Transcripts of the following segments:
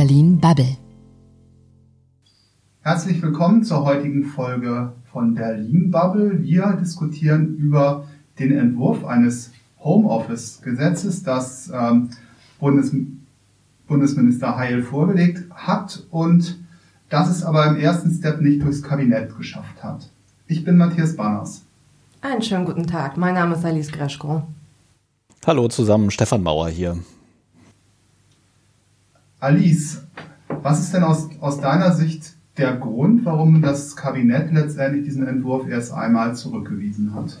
Berlin Bubble. Herzlich willkommen zur heutigen Folge von Berlin Bubble. Wir diskutieren über den Entwurf eines Homeoffice-Gesetzes, das ähm, Bundes Bundesminister Heil vorgelegt hat und das es aber im ersten Step nicht durchs Kabinett geschafft hat. Ich bin Matthias Banners. Einen schönen guten Tag. Mein Name ist Alice Greschko. Hallo zusammen, Stefan Mauer hier. Alice, was ist denn aus, aus deiner Sicht der Grund, warum das Kabinett letztendlich diesen Entwurf erst einmal zurückgewiesen hat?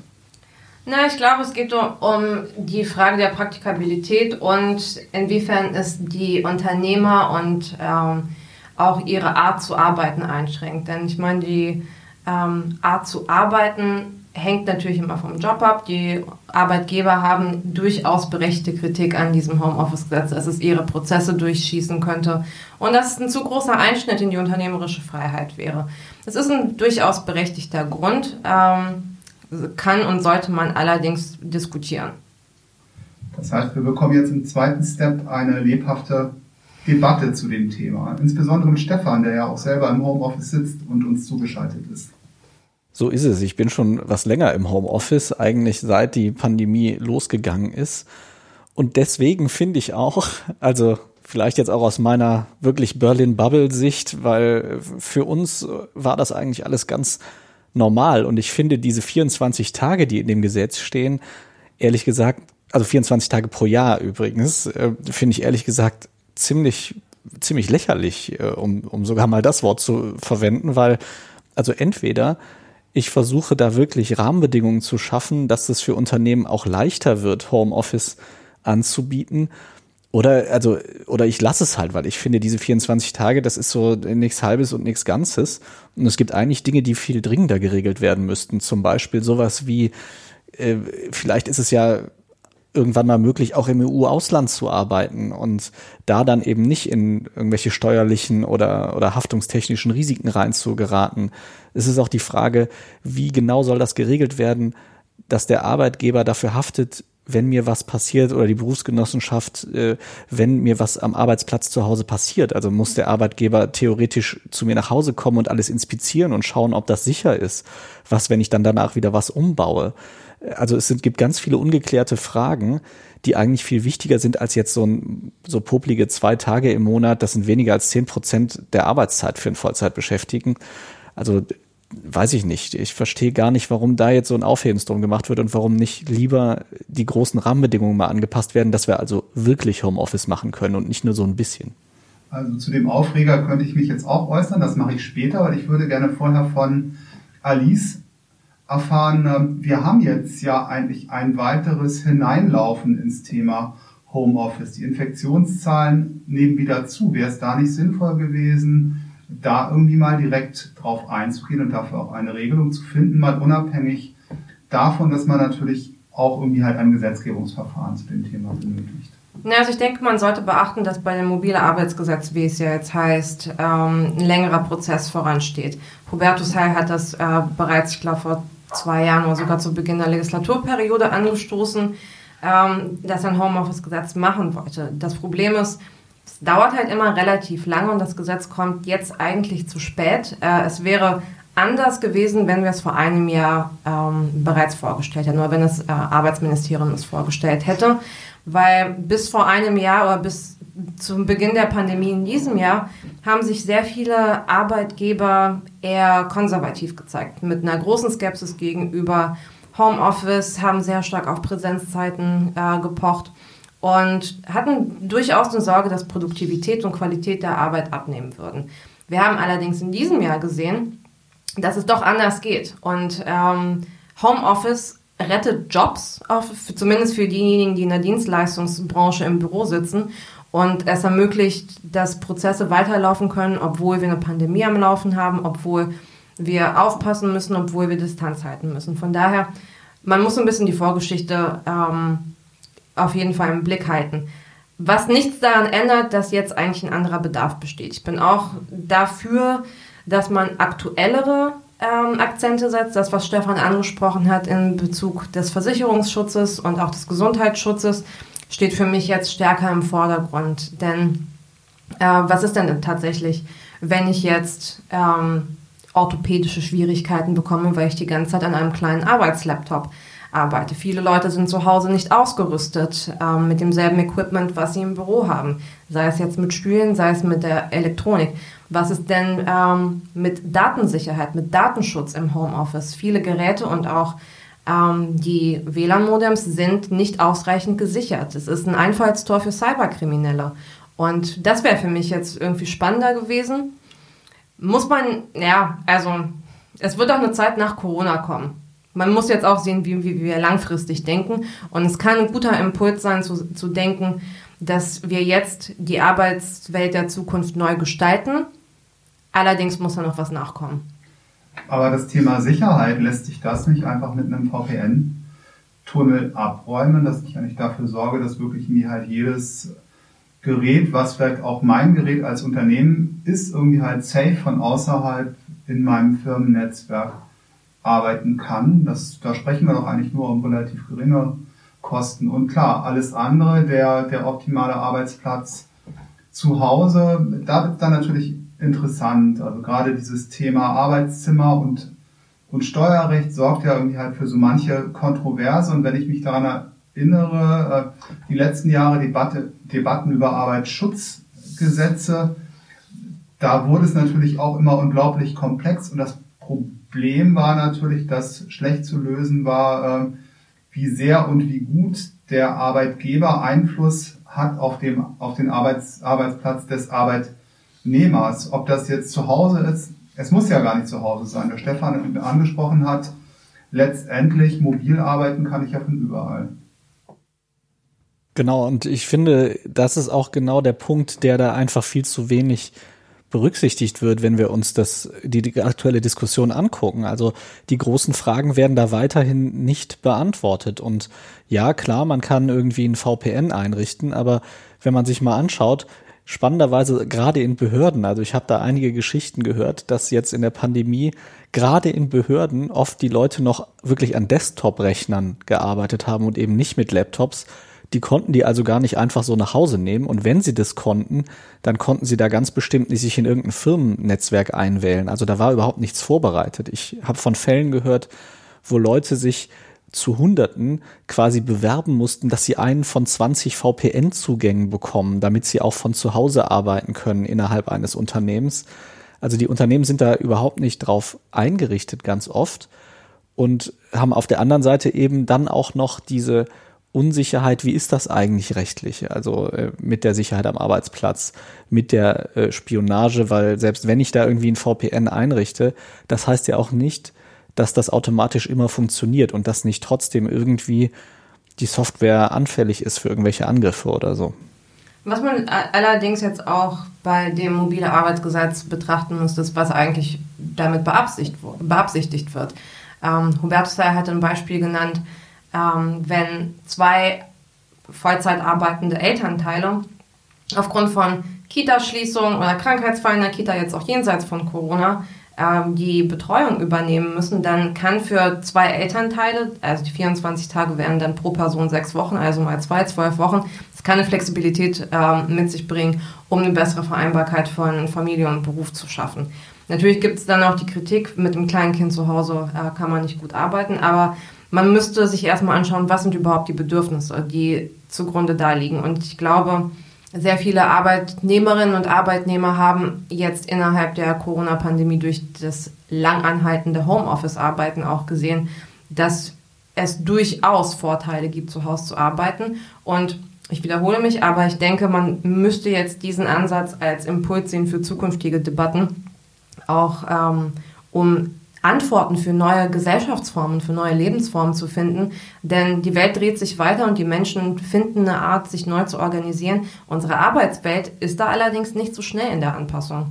Na, ich glaube, es geht um die Frage der Praktikabilität und inwiefern es die Unternehmer und ähm, auch ihre Art zu arbeiten einschränkt. Denn ich meine, die ähm, Art zu arbeiten hängt natürlich immer vom Job ab. Die Arbeitgeber haben durchaus berechtigte Kritik an diesem Homeoffice-Gesetz, dass es ihre Prozesse durchschießen könnte und dass es ein zu großer Einschnitt in die unternehmerische Freiheit wäre. Es ist ein durchaus berechtigter Grund, ähm, kann und sollte man allerdings diskutieren. Das heißt, wir bekommen jetzt im zweiten Step eine lebhafte Debatte zu dem Thema. Insbesondere mit Stefan, der ja auch selber im Homeoffice sitzt und uns zugeschaltet ist. So ist es. Ich bin schon was länger im Homeoffice, eigentlich seit die Pandemie losgegangen ist. Und deswegen finde ich auch, also vielleicht jetzt auch aus meiner wirklich Berlin-Bubble-Sicht, weil für uns war das eigentlich alles ganz normal. Und ich finde diese 24 Tage, die in dem Gesetz stehen, ehrlich gesagt, also 24 Tage pro Jahr übrigens, äh, finde ich ehrlich gesagt ziemlich, ziemlich lächerlich, äh, um, um sogar mal das Wort zu verwenden, weil also entweder ich versuche da wirklich Rahmenbedingungen zu schaffen, dass es für Unternehmen auch leichter wird, Homeoffice anzubieten. Oder, also, oder ich lasse es halt, weil ich finde, diese 24 Tage, das ist so nichts Halbes und nichts Ganzes. Und es gibt eigentlich Dinge, die viel dringender geregelt werden müssten. Zum Beispiel sowas wie, äh, vielleicht ist es ja irgendwann mal möglich, auch im EU-Ausland zu arbeiten und da dann eben nicht in irgendwelche steuerlichen oder, oder haftungstechnischen Risiken reinzugeraten. Es ist auch die Frage, wie genau soll das geregelt werden, dass der Arbeitgeber dafür haftet, wenn mir was passiert oder die Berufsgenossenschaft, äh, wenn mir was am Arbeitsplatz zu Hause passiert. Also muss der Arbeitgeber theoretisch zu mir nach Hause kommen und alles inspizieren und schauen, ob das sicher ist. Was, wenn ich dann danach wieder was umbaue? Also es sind, gibt ganz viele ungeklärte Fragen, die eigentlich viel wichtiger sind als jetzt so ein, so poplige zwei Tage im Monat. Das sind weniger als zehn Prozent der Arbeitszeit für einen Vollzeitbeschäftigten. Also weiß ich nicht. Ich verstehe gar nicht, warum da jetzt so ein Aufhebens drum gemacht wird und warum nicht lieber die großen Rahmenbedingungen mal angepasst werden, dass wir also wirklich Homeoffice machen können und nicht nur so ein bisschen. Also zu dem Aufreger könnte ich mich jetzt auch äußern, das mache ich später, weil ich würde gerne vorher von Alice erfahren, ähm, wir haben jetzt ja eigentlich ein weiteres Hineinlaufen ins Thema Homeoffice. Die Infektionszahlen nehmen wieder zu. Wäre es da nicht sinnvoll gewesen, da irgendwie mal direkt drauf einzugehen und dafür auch eine Regelung zu finden, mal unabhängig davon, dass man natürlich auch irgendwie halt ein Gesetzgebungsverfahren zu dem Thema benötigt. Ja, also ich denke, man sollte beachten, dass bei dem mobile Arbeitsgesetz, wie es ja jetzt heißt, ähm, ein längerer Prozess voransteht. Hubertus Heil hat das äh, bereits, ich glaube, vor zwei Jahren oder sogar zu Beginn der Legislaturperiode angestoßen, ähm, dass er ein Homeoffice-Gesetz machen wollte. Das Problem ist, es dauert halt immer relativ lange und das Gesetz kommt jetzt eigentlich zu spät. Äh, es wäre anders gewesen, wenn wir es vor einem Jahr ähm, bereits vorgestellt hätten oder wenn das äh, Arbeitsministerium es vorgestellt hätte. Weil bis vor einem Jahr oder bis zum Beginn der Pandemie in diesem Jahr haben sich sehr viele Arbeitgeber eher konservativ gezeigt, mit einer großen Skepsis gegenüber Homeoffice, haben sehr stark auf Präsenzzeiten äh, gepocht und hatten durchaus eine Sorge, dass Produktivität und Qualität der Arbeit abnehmen würden. Wir haben allerdings in diesem Jahr gesehen, dass es doch anders geht und ähm, Homeoffice rettet Jobs, auf, zumindest für diejenigen, die in der Dienstleistungsbranche im Büro sitzen und es ermöglicht, dass Prozesse weiterlaufen können, obwohl wir eine Pandemie am Laufen haben, obwohl wir aufpassen müssen, obwohl wir Distanz halten müssen. Von daher, man muss ein bisschen die Vorgeschichte ähm, auf jeden Fall im Blick halten. Was nichts daran ändert, dass jetzt eigentlich ein anderer Bedarf besteht. Ich bin auch dafür, dass man aktuellere ähm, Akzente setzt. Das, was Stefan angesprochen hat in Bezug des Versicherungsschutzes und auch des Gesundheitsschutzes steht für mich jetzt stärker im Vordergrund. Denn Äh, was ist denn tatsächlich, wenn ich jetzt ähm, orthopädische Schwierigkeiten bekomme, weil ich die ganze Zeit an einem kleinen Arbeitslaptop arbeite. Viele Leute sind zu Hause nicht ausgerüstet ähm, mit demselben Equipment, was sie im Büro haben. Sei es jetzt mit Stühlen, sei es mit der Elektronik. Was ist denn ähm, mit Datensicherheit, mit Datenschutz im Homeoffice? Viele Geräte und auch ähm, die WLAN-Modems sind nicht ausreichend gesichert. Es ist ein Einfallstor für Cyberkriminelle. Und das wäre für mich jetzt irgendwie spannender gewesen. Muss man, ja, also es wird auch eine Zeit nach Corona kommen man muss jetzt auch sehen, wie, wie, wir langfristig denken. Und es kann ein guter Impuls sein, zu, zu denken, dass wir jetzt die Arbeitswelt der Zukunft neu gestalten. Allerdings muss da noch was nachkommen. Aber das Thema Sicherheit, lässt sich das nicht einfach mit einem VPN-Tunnel abräumen, dass ich eigentlich dafür sorge, dass wirklich mir halt jedes Gerät, was vielleicht auch mein Gerät als Unternehmen ist, irgendwie halt safe von außerhalb in meinem Firmennetzwerk arbeiten kann. Das, da sprechen wir doch eigentlich nur um relativ geringe Kosten. Und klar, alles andere, der, der optimale Arbeitsplatz zu Hause, da wird dann natürlich interessant. Also gerade dieses Thema Arbeitszimmer und, und Steuerrecht sorgt ja irgendwie halt für so manche Kontroverse. Und wenn ich mich daran erinnere, äh, die letzten Jahre Debatte, Debatten über Arbeitsschutzgesetze, da wurde es natürlich auch immer unglaublich komplex und das Problem war natürlich, dass schlecht zu lösen war, ähm, wie sehr und wie gut der Arbeitgeber Einfluss hat auf, dem, auf den Arbeits, Arbeitsplatz des Arbeitnehmers. Ob das jetzt zu Hause ist, es muss ja gar nicht zu Hause sein. Der Stefan angesprochen hat, letztendlich mobil arbeiten kann ich ja von überall. Genau, und ich finde, das ist auch genau der Punkt, der da einfach viel zu wenig berücksichtigt wird, wenn wir uns das, die, die aktuelle Diskussion angucken. Also die großen Fragen werden da weiterhin nicht beantwortet. Und ja, klar, man kann irgendwie ein VPN einrichten, aber wenn man sich mal anschaut, spannenderweise gerade in Behörden, also ich habe da einige Geschichten gehört, dass jetzt in der Pandemie gerade in Behörden oft die Leute noch wirklich an Desktop-Rechnern gearbeitet haben und eben nicht mit Laptops, die konnten die also gar nicht einfach so nach Hause nehmen. Und wenn sie das konnten, dann konnten sie da ganz bestimmt nicht sich in irgendein Firmennetzwerk einwählen. Also da war überhaupt nichts vorbereitet. Ich habe von Fällen gehört, wo Leute sich zu Hunderten quasi bewerben mussten, dass sie einen von 20 VPN-Zugängen bekommen, damit sie auch von zu Hause arbeiten können innerhalb eines Unternehmens. Also die Unternehmen sind da überhaupt nicht drauf eingerichtet, ganz oft. Und haben auf der anderen Seite eben dann auch noch diese Unsicherheit, wie ist das eigentlich rechtlich? Also äh, mit der Sicherheit am Arbeitsplatz, mit der äh, Spionage, weil selbst wenn ich da irgendwie ein VPN einrichte, das heißt ja auch nicht, dass das automatisch immer funktioniert und dass nicht trotzdem irgendwie die Software anfällig ist für irgendwelche Angriffe oder so. Was man allerdings jetzt auch bei dem mobile Arbeitsgesetz betrachten muss, ist, was eigentlich damit beabsichtigt wird. Ähm, Hubertus hat ein Beispiel genannt, ähm, wenn zwei Vollzeit arbeitende Elternteile aufgrund von Kitaschließung oder Krankheitsfall in der Kita, jetzt auch jenseits von Corona, ähm, die Betreuung übernehmen müssen, dann kann für zwei Elternteile, also die 24 Tage wären dann pro Person sechs Wochen, also mal zwei, zwölf Wochen, das kann eine Flexibilität ähm, mit sich bringen, um eine bessere Vereinbarkeit von Familie und Beruf zu schaffen. Natürlich gibt es dann auch die Kritik, mit einem kleinen Kind zu Hause äh, kann man nicht gut arbeiten, aber man müsste sich erstmal anschauen, was sind überhaupt die Bedürfnisse, die zugrunde da liegen. Und ich glaube, sehr viele Arbeitnehmerinnen und Arbeitnehmer haben jetzt innerhalb der Corona-Pandemie durch das langanhaltende Homeoffice-Arbeiten auch gesehen, dass es durchaus Vorteile gibt, zu Hause zu arbeiten. Und ich wiederhole mich, aber ich denke, man müsste jetzt diesen Ansatz als Impuls sehen für zukünftige Debatten, auch ähm, um Antworten für neue Gesellschaftsformen, für neue Lebensformen zu finden. Denn die Welt dreht sich weiter und die Menschen finden eine Art, sich neu zu organisieren. Unsere Arbeitswelt ist da allerdings nicht so schnell in der Anpassung.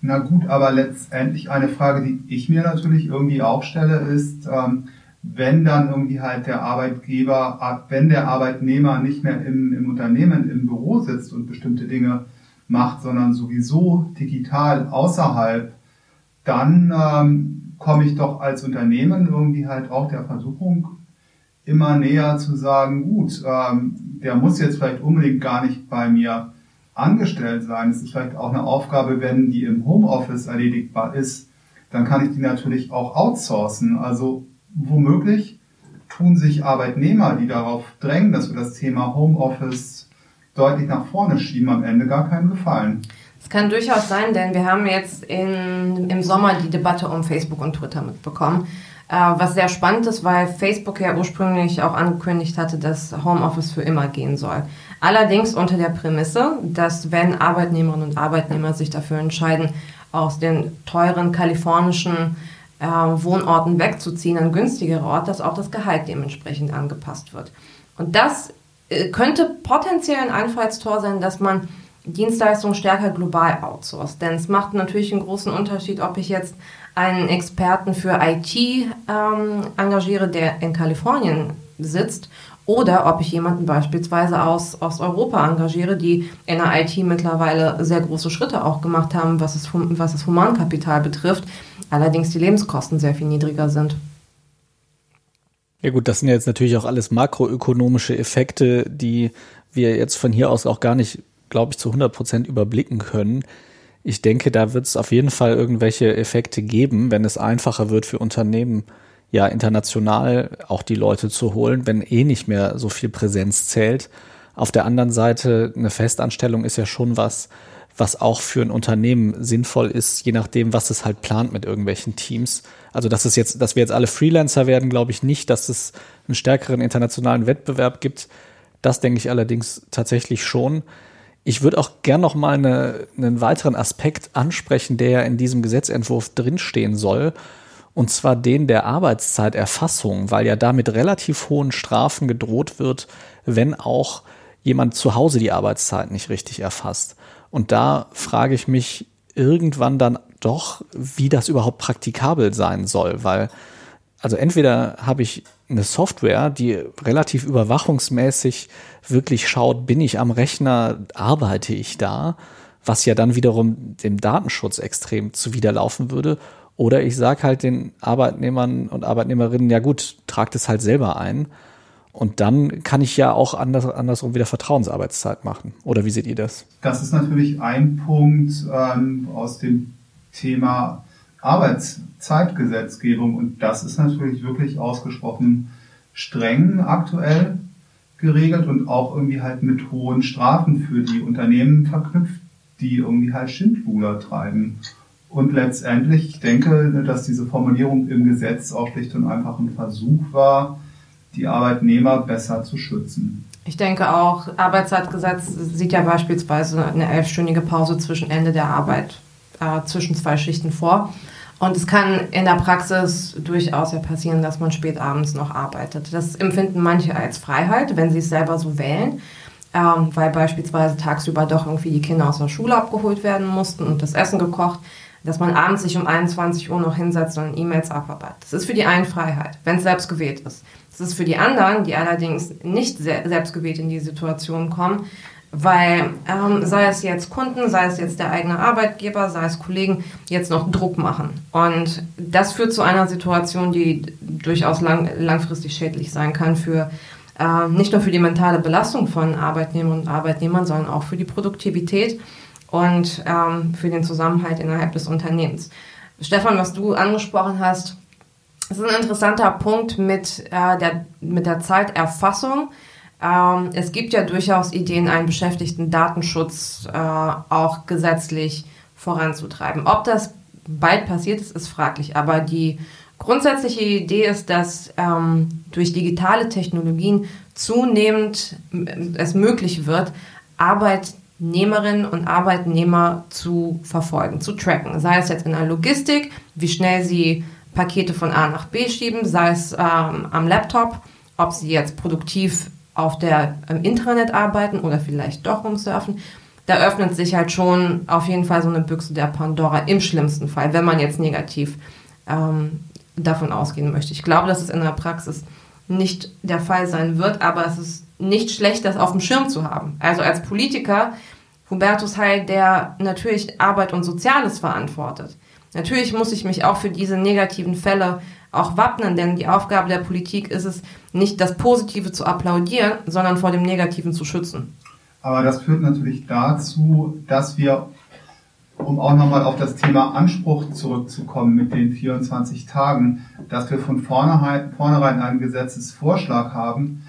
Na gut, aber letztendlich eine Frage, die ich mir natürlich irgendwie auch stelle, ist, ähm, wenn dann irgendwie halt der Arbeitgeber, wenn der Arbeitnehmer nicht mehr im, im Unternehmen, im Büro sitzt und bestimmte Dinge macht, sondern sowieso digital außerhalb dann ähm, komme ich doch als Unternehmen irgendwie halt auch der Versuchung immer näher zu sagen, gut, ähm, der muss jetzt vielleicht unbedingt gar nicht bei mir angestellt sein. Es ist vielleicht auch eine Aufgabe, wenn die im Homeoffice erledigbar ist, dann kann ich die natürlich auch outsourcen. Also womöglich tun sich Arbeitnehmer, die darauf drängen, dass wir das Thema Homeoffice deutlich nach vorne schieben, am Ende gar keinen Gefallen. Es kann durchaus sein, denn wir haben jetzt in, im Sommer die Debatte um Facebook und Twitter mitbekommen. Äh, was sehr spannend ist, weil Facebook ja ursprünglich auch angekündigt hatte, dass Homeoffice für immer gehen soll. Allerdings unter der Prämisse, dass wenn Arbeitnehmerinnen und Arbeitnehmer sich dafür entscheiden, aus den teuren kalifornischen äh, Wohnorten wegzuziehen an günstigere Orte, dass auch das Gehalt dementsprechend angepasst wird. Und das äh, könnte potenziell ein Einfallstor sein, dass man Dienstleistungen stärker global outsourced. Denn es macht natürlich einen großen Unterschied, ob ich jetzt einen Experten für IT ähm, engagiere, der in Kalifornien sitzt, oder ob ich jemanden beispielsweise aus, aus Europa engagiere, die in der IT mittlerweile sehr große Schritte auch gemacht haben, was es, was das Humankapital betrifft, allerdings die Lebenskosten sehr viel niedriger sind. Ja gut, das sind ja jetzt natürlich auch alles makroökonomische Effekte, die wir jetzt von hier aus auch gar nicht glaube ich, zu 100 Prozent überblicken können. Ich denke, da wird es auf jeden Fall irgendwelche Effekte geben, wenn es einfacher wird für Unternehmen, ja, international auch die Leute zu holen, wenn eh nicht mehr so viel Präsenz zählt. Auf der anderen Seite, eine Festanstellung ist ja schon was, was auch für ein Unternehmen sinnvoll ist, je nachdem, was es halt plant mit irgendwelchen Teams. Also, dass es jetzt, dass wir jetzt alle Freelancer werden, glaube ich nicht, dass es einen stärkeren internationalen Wettbewerb gibt. Das denke ich allerdings tatsächlich schon. Ich würde auch gern noch mal eine, einen weiteren Aspekt ansprechen, der in diesem Gesetzentwurf drinstehen soll. Und zwar den der Arbeitszeiterfassung, weil ja damit relativ hohen Strafen gedroht wird, wenn auch jemand zu Hause die Arbeitszeit nicht richtig erfasst. Und da frage ich mich irgendwann dann doch, wie das überhaupt praktikabel sein soll, weil also entweder habe ich eine Software, die relativ überwachungsmäßig wirklich schaut, bin ich am Rechner, arbeite ich da, was ja dann wiederum dem Datenschutz extrem zuwiderlaufen würde. Oder ich sage halt den Arbeitnehmern und Arbeitnehmerinnen, ja gut, tragt es halt selber ein. Und dann kann ich ja auch anders, andersrum wieder Vertrauensarbeitszeit machen. Oder wie seht ihr das? Das ist natürlich ein Punkt ähm, aus dem Thema Arbeitszeitgesetzgebung und das ist natürlich wirklich ausgesprochen streng aktuell geregelt und auch irgendwie halt mit hohen Strafen für die Unternehmen verknüpft, die irgendwie halt Schindluder treiben. Und letztendlich, ich denke, dass diese Formulierung im Gesetz auch schlicht und einfach ein Versuch war, die Arbeitnehmer besser zu schützen. Ich denke auch, Arbeitszeitgesetz sieht ja beispielsweise eine elfstündige Pause zwischen Ende der Arbeit äh, zwischen zwei Schichten vor. Und es kann in der Praxis durchaus ja passieren, dass man spät abends noch arbeitet. Das empfinden manche als Freiheit, wenn sie es selber so wählen, ähm, weil beispielsweise tagsüber doch irgendwie die Kinder aus der Schule abgeholt werden mussten und das Essen gekocht, dass man abends sich um 21 Uhr noch hinsetzt und E-Mails abarbeitet. Das ist für die einen Freiheit, wenn es selbst gewählt ist. Das ist für die anderen, die allerdings nicht selbst gewählt in die Situation kommen, weil ähm, sei es jetzt Kunden, sei es jetzt der eigene Arbeitgeber, sei es Kollegen, jetzt noch Druck machen. Und das führt zu einer Situation, die durchaus lang, langfristig schädlich sein kann für äh, nicht nur für die mentale Belastung von Arbeitnehmern und Arbeitnehmern, sondern auch für die Produktivität und ähm, für den Zusammenhalt innerhalb des Unternehmens. Stefan, was du angesprochen hast, ist ein interessanter Punkt mit, äh, der, mit der Zeiterfassung ähm, es gibt ja durchaus Ideen, einen beschäftigten Datenschutz äh, auch gesetzlich voranzutreiben. Ob das bald passiert ist, ist fraglich. Aber die grundsätzliche Idee ist, dass ähm, durch digitale Technologien zunehmend es möglich wird, Arbeitnehmerinnen und Arbeitnehmer zu verfolgen, zu tracken. Sei es jetzt in der Logistik, wie schnell sie Pakete von A nach B schieben, sei es ähm, am Laptop, ob sie jetzt produktiv auf der im Intranet arbeiten oder vielleicht doch rumsurfen, da öffnet sich halt schon auf jeden Fall so eine Büchse der Pandora im schlimmsten Fall, wenn man jetzt negativ ähm, davon ausgehen möchte. Ich glaube, dass es in der Praxis nicht der Fall sein wird, aber es ist nicht schlecht, das auf dem Schirm zu haben. Also als Politiker, Hubertus Heil, der natürlich Arbeit und Soziales verantwortet. Natürlich muss ich mich auch für diese negativen Fälle auch wappnen, denn die Aufgabe der Politik ist es, nicht das Positive zu applaudieren, sondern vor dem Negativen zu schützen. Aber das führt natürlich dazu, dass wir, um auch nochmal auf das Thema Anspruch zurückzukommen mit den 24 Tagen, dass wir von vornherein, einen Gesetzesvorschlag haben,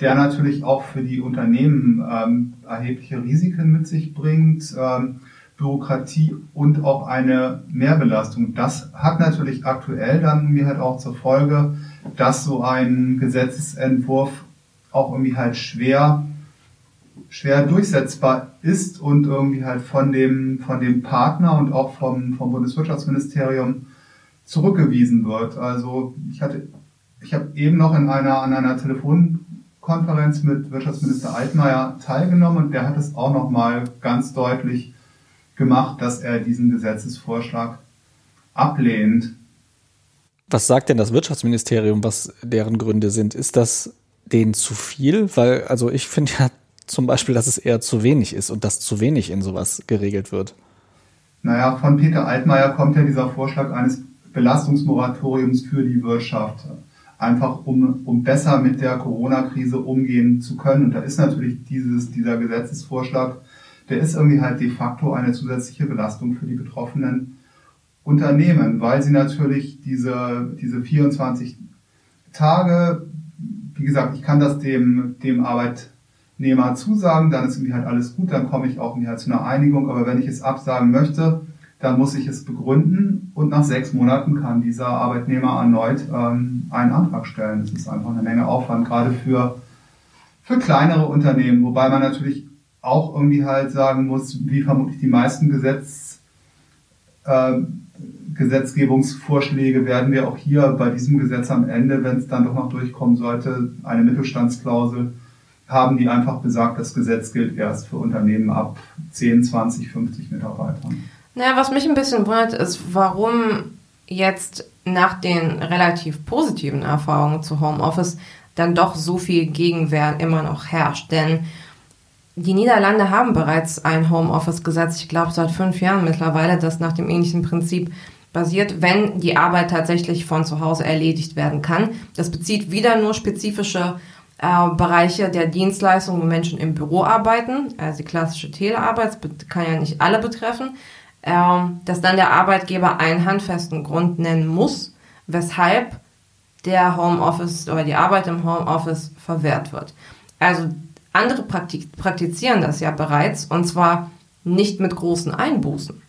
der natürlich auch für die Unternehmen ähm, erhebliche Risiken mit sich bringt, ähm, Bürokratie und auch eine Mehrbelastung. Das hat natürlich aktuell dann mir halt auch zur Folge, dass so ein Gesetzesentwurf auch irgendwie halt schwer schwer durchsetzbar ist und irgendwie halt von dem, von dem Partner und auch vom, vom Bundeswirtschaftsministerium zurückgewiesen wird. Also ich hatte, ich habe eben noch in einer, an einer Telefonkonferenz mit Wirtschaftsminister Altmaier teilgenommen und der hat es auch nochmal ganz deutlich gemacht, dass er diesen Gesetzesvorschlag ablehnt. Was sagt denn das Wirtschaftsministerium, was deren Gründe sind? Ist das denen zu viel? Weil, also ich finde ja zum Beispiel, dass es eher zu wenig ist und dass zu wenig in sowas geregelt wird. Naja, von Peter Altmaier kommt ja dieser Vorschlag eines Belastungsmoratoriums für die Wirtschaft. Einfach um, um besser mit der Corona-Krise umgehen zu können. Und da ist natürlich dieses, dieser Gesetzesvorschlag, der ist irgendwie halt de facto eine zusätzliche Belastung für die betroffenen Unternehmen, weil sie natürlich diese, diese 24 Tage, wie gesagt, ich kann das dem, dem Arbeit, Nehmer zusagen, dann ist irgendwie halt alles gut, dann komme ich auch irgendwie halt zu einer Einigung. Aber wenn ich es absagen möchte, dann muss ich es begründen und nach sechs Monaten kann dieser Arbeitnehmer erneut ähm, einen Antrag stellen. Das ist einfach eine Menge Aufwand, gerade für, für kleinere Unternehmen, wobei man natürlich auch irgendwie halt sagen muss, wie vermutlich die meisten Gesetz, äh, Gesetzgebungsvorschläge werden wir auch hier bei diesem Gesetz am Ende, wenn es dann doch noch durchkommen sollte, eine Mittelstandsklausel haben die einfach besagt, das Gesetz gilt erst für Unternehmen ab 10, 20, 50 Mitarbeitern. Naja, was mich ein bisschen wundert, ist, warum jetzt nach den relativ positiven Erfahrungen zu Homeoffice dann doch so viel Gegenwehr immer noch herrscht. Denn die Niederlande haben bereits ein Homeoffice-Gesetz, ich glaube seit fünf Jahren mittlerweile, das nach dem ähnlichen Prinzip basiert, wenn die Arbeit tatsächlich von zu Hause erledigt werden kann. Das bezieht wieder nur spezifische äh, Bereiche der Dienstleistung, wo Menschen im Büro arbeiten, also die klassische Telearbeit, kann ja nicht alle betreffen, ähm, dass dann der Arbeitgeber einen handfesten Grund nennen muss, weshalb der Homeoffice oder die Arbeit im Homeoffice verwehrt wird. Also andere praktizieren das ja bereits und zwar nicht mit großen Einbußen.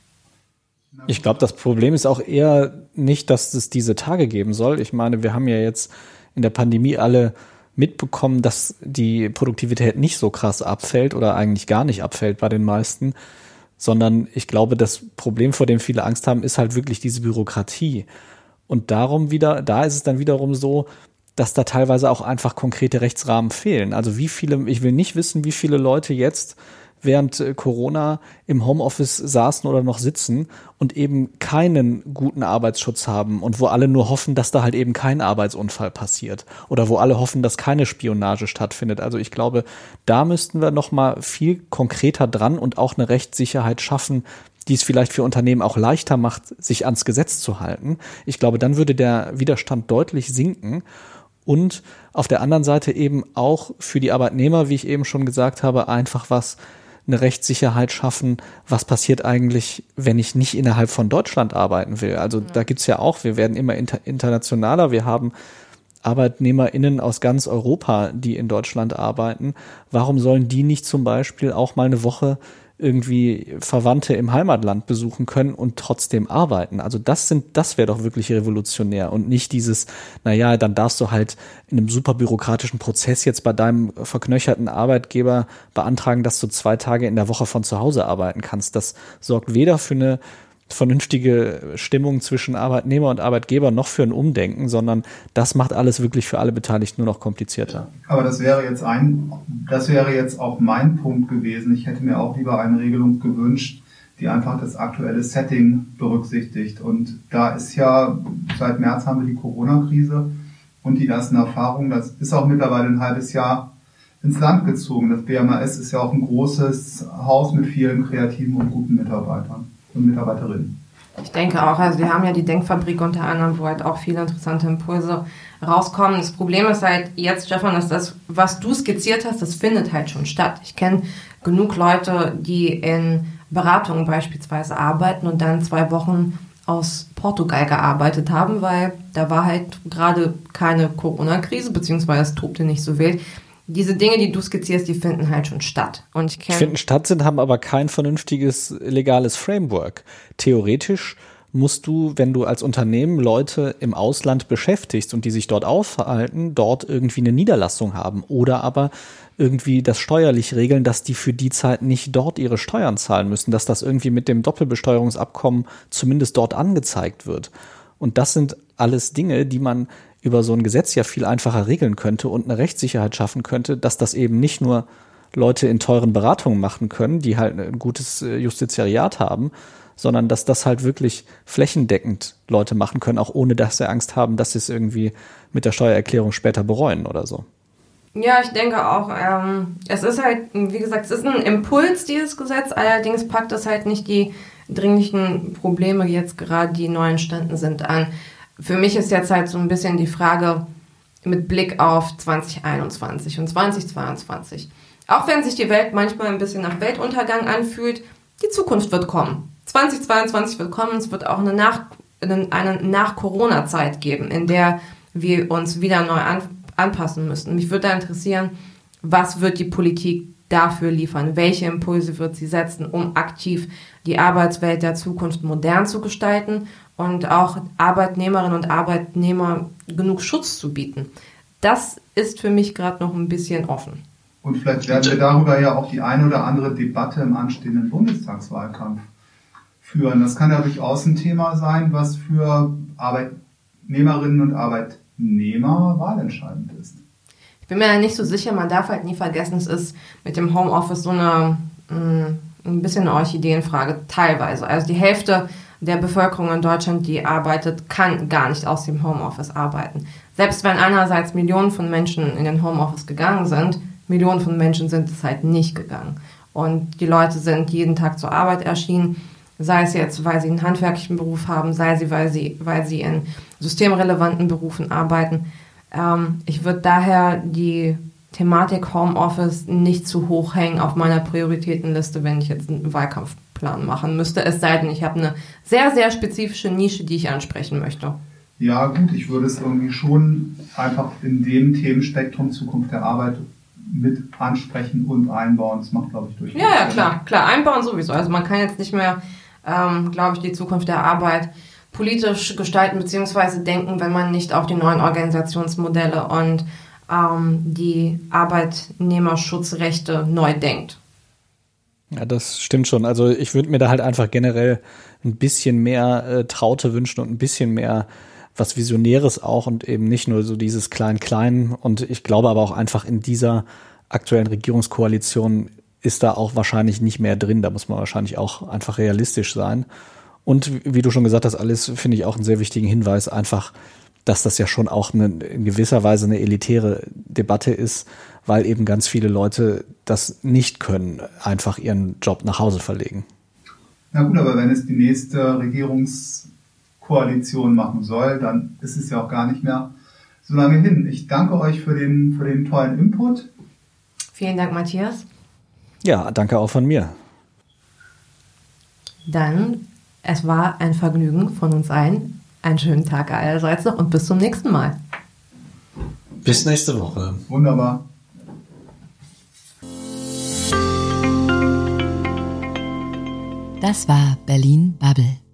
Ich glaube, das Problem ist auch eher nicht, dass es diese Tage geben soll. Ich meine, wir haben ja jetzt in der Pandemie alle mitbekommen, dass die Produktivität nicht so krass abfällt oder eigentlich gar nicht abfällt bei den meisten, sondern ich glaube, das Problem, vor dem viele Angst haben, ist halt wirklich diese Bürokratie. Und darum wieder, da ist es dann wiederum so, dass da teilweise auch einfach konkrete Rechtsrahmen fehlen. Also wie viele, ich will nicht wissen, wie viele Leute jetzt während äh, Corona im Homeoffice saßen oder noch sitzen und eben keinen guten Arbeitsschutz haben und wo alle nur hoffen, dass da halt eben kein Arbeitsunfall passiert oder wo alle hoffen, dass keine Spionage stattfindet. Also ich glaube, da müssten wir noch mal viel konkreter dran und auch eine Rechtssicherheit schaffen, die es vielleicht für Unternehmen auch leichter macht, sich ans Gesetz zu halten. Ich glaube, dann würde der Widerstand deutlich sinken und auf der anderen Seite eben auch für die Arbeitnehmer, wie ich eben schon gesagt habe, einfach was eine Rechtssicherheit schaffen, was passiert eigentlich, wenn ich nicht innerhalb von Deutschland arbeiten will. Also ja. da gibt's ja auch, wir werden immer inter internationaler, wir haben ArbeitnehmerInnen aus ganz Europa, die in Deutschland arbeiten. Warum sollen die nicht zum Beispiel auch mal eine Woche irgendwie Verwandte im Heimatland besuchen können und trotzdem arbeiten. Also das sind, das wäre doch wirklich revolutionär und nicht dieses, naja, dann darfst du halt in einem super bürokratischen Prozess jetzt bei deinem verknöcherten Arbeitgeber beantragen, dass du zwei Tage in der Woche von zu Hause arbeiten kannst. Das sorgt weder für eine vernünftige Stimmung zwischen Arbeitnehmer und Arbeitgeber noch für ein Umdenken, sondern das macht alles wirklich für alle Beteiligten nur noch komplizierter. Aber das wäre jetzt ein, das wäre jetzt auch mein Punkt gewesen. Ich hätte mir auch lieber eine Regelung gewünscht, die einfach das aktuelle Setting berücksichtigt. Und da ist ja, seit März haben wir die Corona-Krise und die ersten Erfahrungen, das ist auch mittlerweile ein halbes Jahr ins Land gezogen. Das BMAS ist ja auch ein großes Haus mit vielen kreativen und guten Mitarbeitern und Mitarbeiterinnen. Ich denke auch, also wir haben ja die Denkfabrik unter anderem, wo halt auch viele interessante Impulse rauskommen. Das Problem ist halt jetzt, Stefan, dass das, was du skizziert hast, das findet halt schon statt. Ich kenne genug Leute, die in Beratungen beispielsweise arbeiten und dann zwei Wochen aus Portugal gearbeitet haben, weil da war halt gerade keine Corona-Krise, beziehungsweise es tobte nicht so wild. Diese Dinge, die du skizzierst, die finden halt schon statt. Und ich kenne. Finden statt sind, haben aber kein vernünftiges legales Framework. Theoretisch musst du, wenn du als Unternehmen Leute im Ausland beschäftigst und die sich dort aufhalten, dort irgendwie eine Niederlassung haben oder aber irgendwie das steuerlich regeln, dass die für die Zeit nicht dort ihre Steuern zahlen müssen, dass das irgendwie mit dem Doppelbesteuerungsabkommen zumindest dort angezeigt wird. Und das sind alles Dinge, die man über so ein Gesetz ja viel einfacher regeln könnte und eine Rechtssicherheit schaffen könnte, dass das eben nicht nur Leute in teuren Beratungen machen können, die halt ein gutes äh, Justiziariat haben, sondern dass das halt wirklich flächendeckend Leute machen können, auch ohne dass sie Angst haben, dass sie es irgendwie mit der Steuererklärung später bereuen oder so. Ja, ich denke auch, ähm, es ist halt, wie gesagt, es ist ein Impuls, dieses Gesetz, allerdings packt es halt nicht die dringlichen Probleme jetzt gerade, die neu entstanden sind, an. Für mich ist jetzt halt so ein bisschen die Frage mit Blick auf 2021 und 2022. Auch wenn sich die Welt manchmal ein bisschen nach Weltuntergang anfühlt, die Zukunft wird kommen. 2022 wird kommen, es wird auch eine Nach, eine Nach-Corona-Zeit geben, in der wir uns wieder neu an, anpassen müssen. Mich würde da interessieren, was wird die Politik dafür liefern? Welche Impulse wird sie setzen, um aktiv die Arbeitswelt der Zukunft modern zu gestalten und auch Arbeitnehmerinnen und Arbeitnehmer genug Schutz zu bieten? Das ist für mich gerade noch ein bisschen offen. Und vielleicht werden wir darüber ja auch die eine oder andere Debatte im anstehenden Bundestagswahlkampf führen. Das kann ja durchaus ein Thema sein, was für Arbeitnehmerinnen und Arbeitnehmer wahlentscheidend ist. Ich bin mir da nicht so sicher, man darf halt nie vergessen, es ist mit dem Homeoffice so eine mm, ein bisschen eine Orchideenfrage, teilweise. Also die Hälfte der Bevölkerung in Deutschland, die arbeitet, kann gar nicht aus dem Homeoffice arbeiten. Selbst wenn einerseits Millionen von Menschen in den Homeoffice gegangen sind, Millionen von Menschen sind es halt nicht gegangen. Und die Leute sind jeden Tag zur Arbeit erschienen sei es jetzt, weil sie einen handwerklichen Beruf haben, sei sie, weil sie, weil sie in systemrelevanten Berufen arbeiten. Ähm, ich würde daher die Thematik Homeoffice nicht zu hoch hängen auf meiner Prioritätenliste, wenn ich jetzt einen Wahlkampfplan machen müsste. Es sei denn, ich habe eine sehr, sehr spezifische Nische, die ich ansprechen möchte. Ja, gut, ich würde es irgendwie schon einfach in dem Themenspektrum Zukunft der Arbeit mit ansprechen und einbauen. Das macht, glaube ich, durchaus. Ja, ja, klar, klar, einbauen sowieso. Also man kann jetzt nicht mehr ähm, glaube ich, die Zukunft der Arbeit politisch gestalten bzw. denken, wenn man nicht auch die neuen Organisationsmodelle und ähm, die Arbeitnehmerschutzrechte neu denkt. Ja, das stimmt schon. Also ich würde mir da halt einfach generell ein bisschen mehr äh, Traute wünschen und ein bisschen mehr was Visionäres auch und eben nicht nur so dieses Klein-Klein. Und ich glaube aber auch einfach in dieser aktuellen Regierungskoalition ist da auch wahrscheinlich nicht mehr drin. Da muss man wahrscheinlich auch einfach realistisch sein. Und wie du schon gesagt hast, alles finde ich auch einen sehr wichtigen Hinweis, einfach, dass das ja schon auch eine, in gewisser Weise eine elitäre Debatte ist, weil eben ganz viele Leute das nicht können, einfach ihren Job nach Hause verlegen. Na gut, aber wenn es die nächste Regierungskoalition machen soll, dann ist es ja auch gar nicht mehr so lange hin. Ich danke euch für den, für den tollen Input. Vielen Dank, Matthias. Ja, danke auch von mir. Dann, es war ein Vergnügen von uns allen. Einen schönen Tag allerseits noch und bis zum nächsten Mal. Bis nächste Woche. Wunderbar. Das war Berlin Bubble.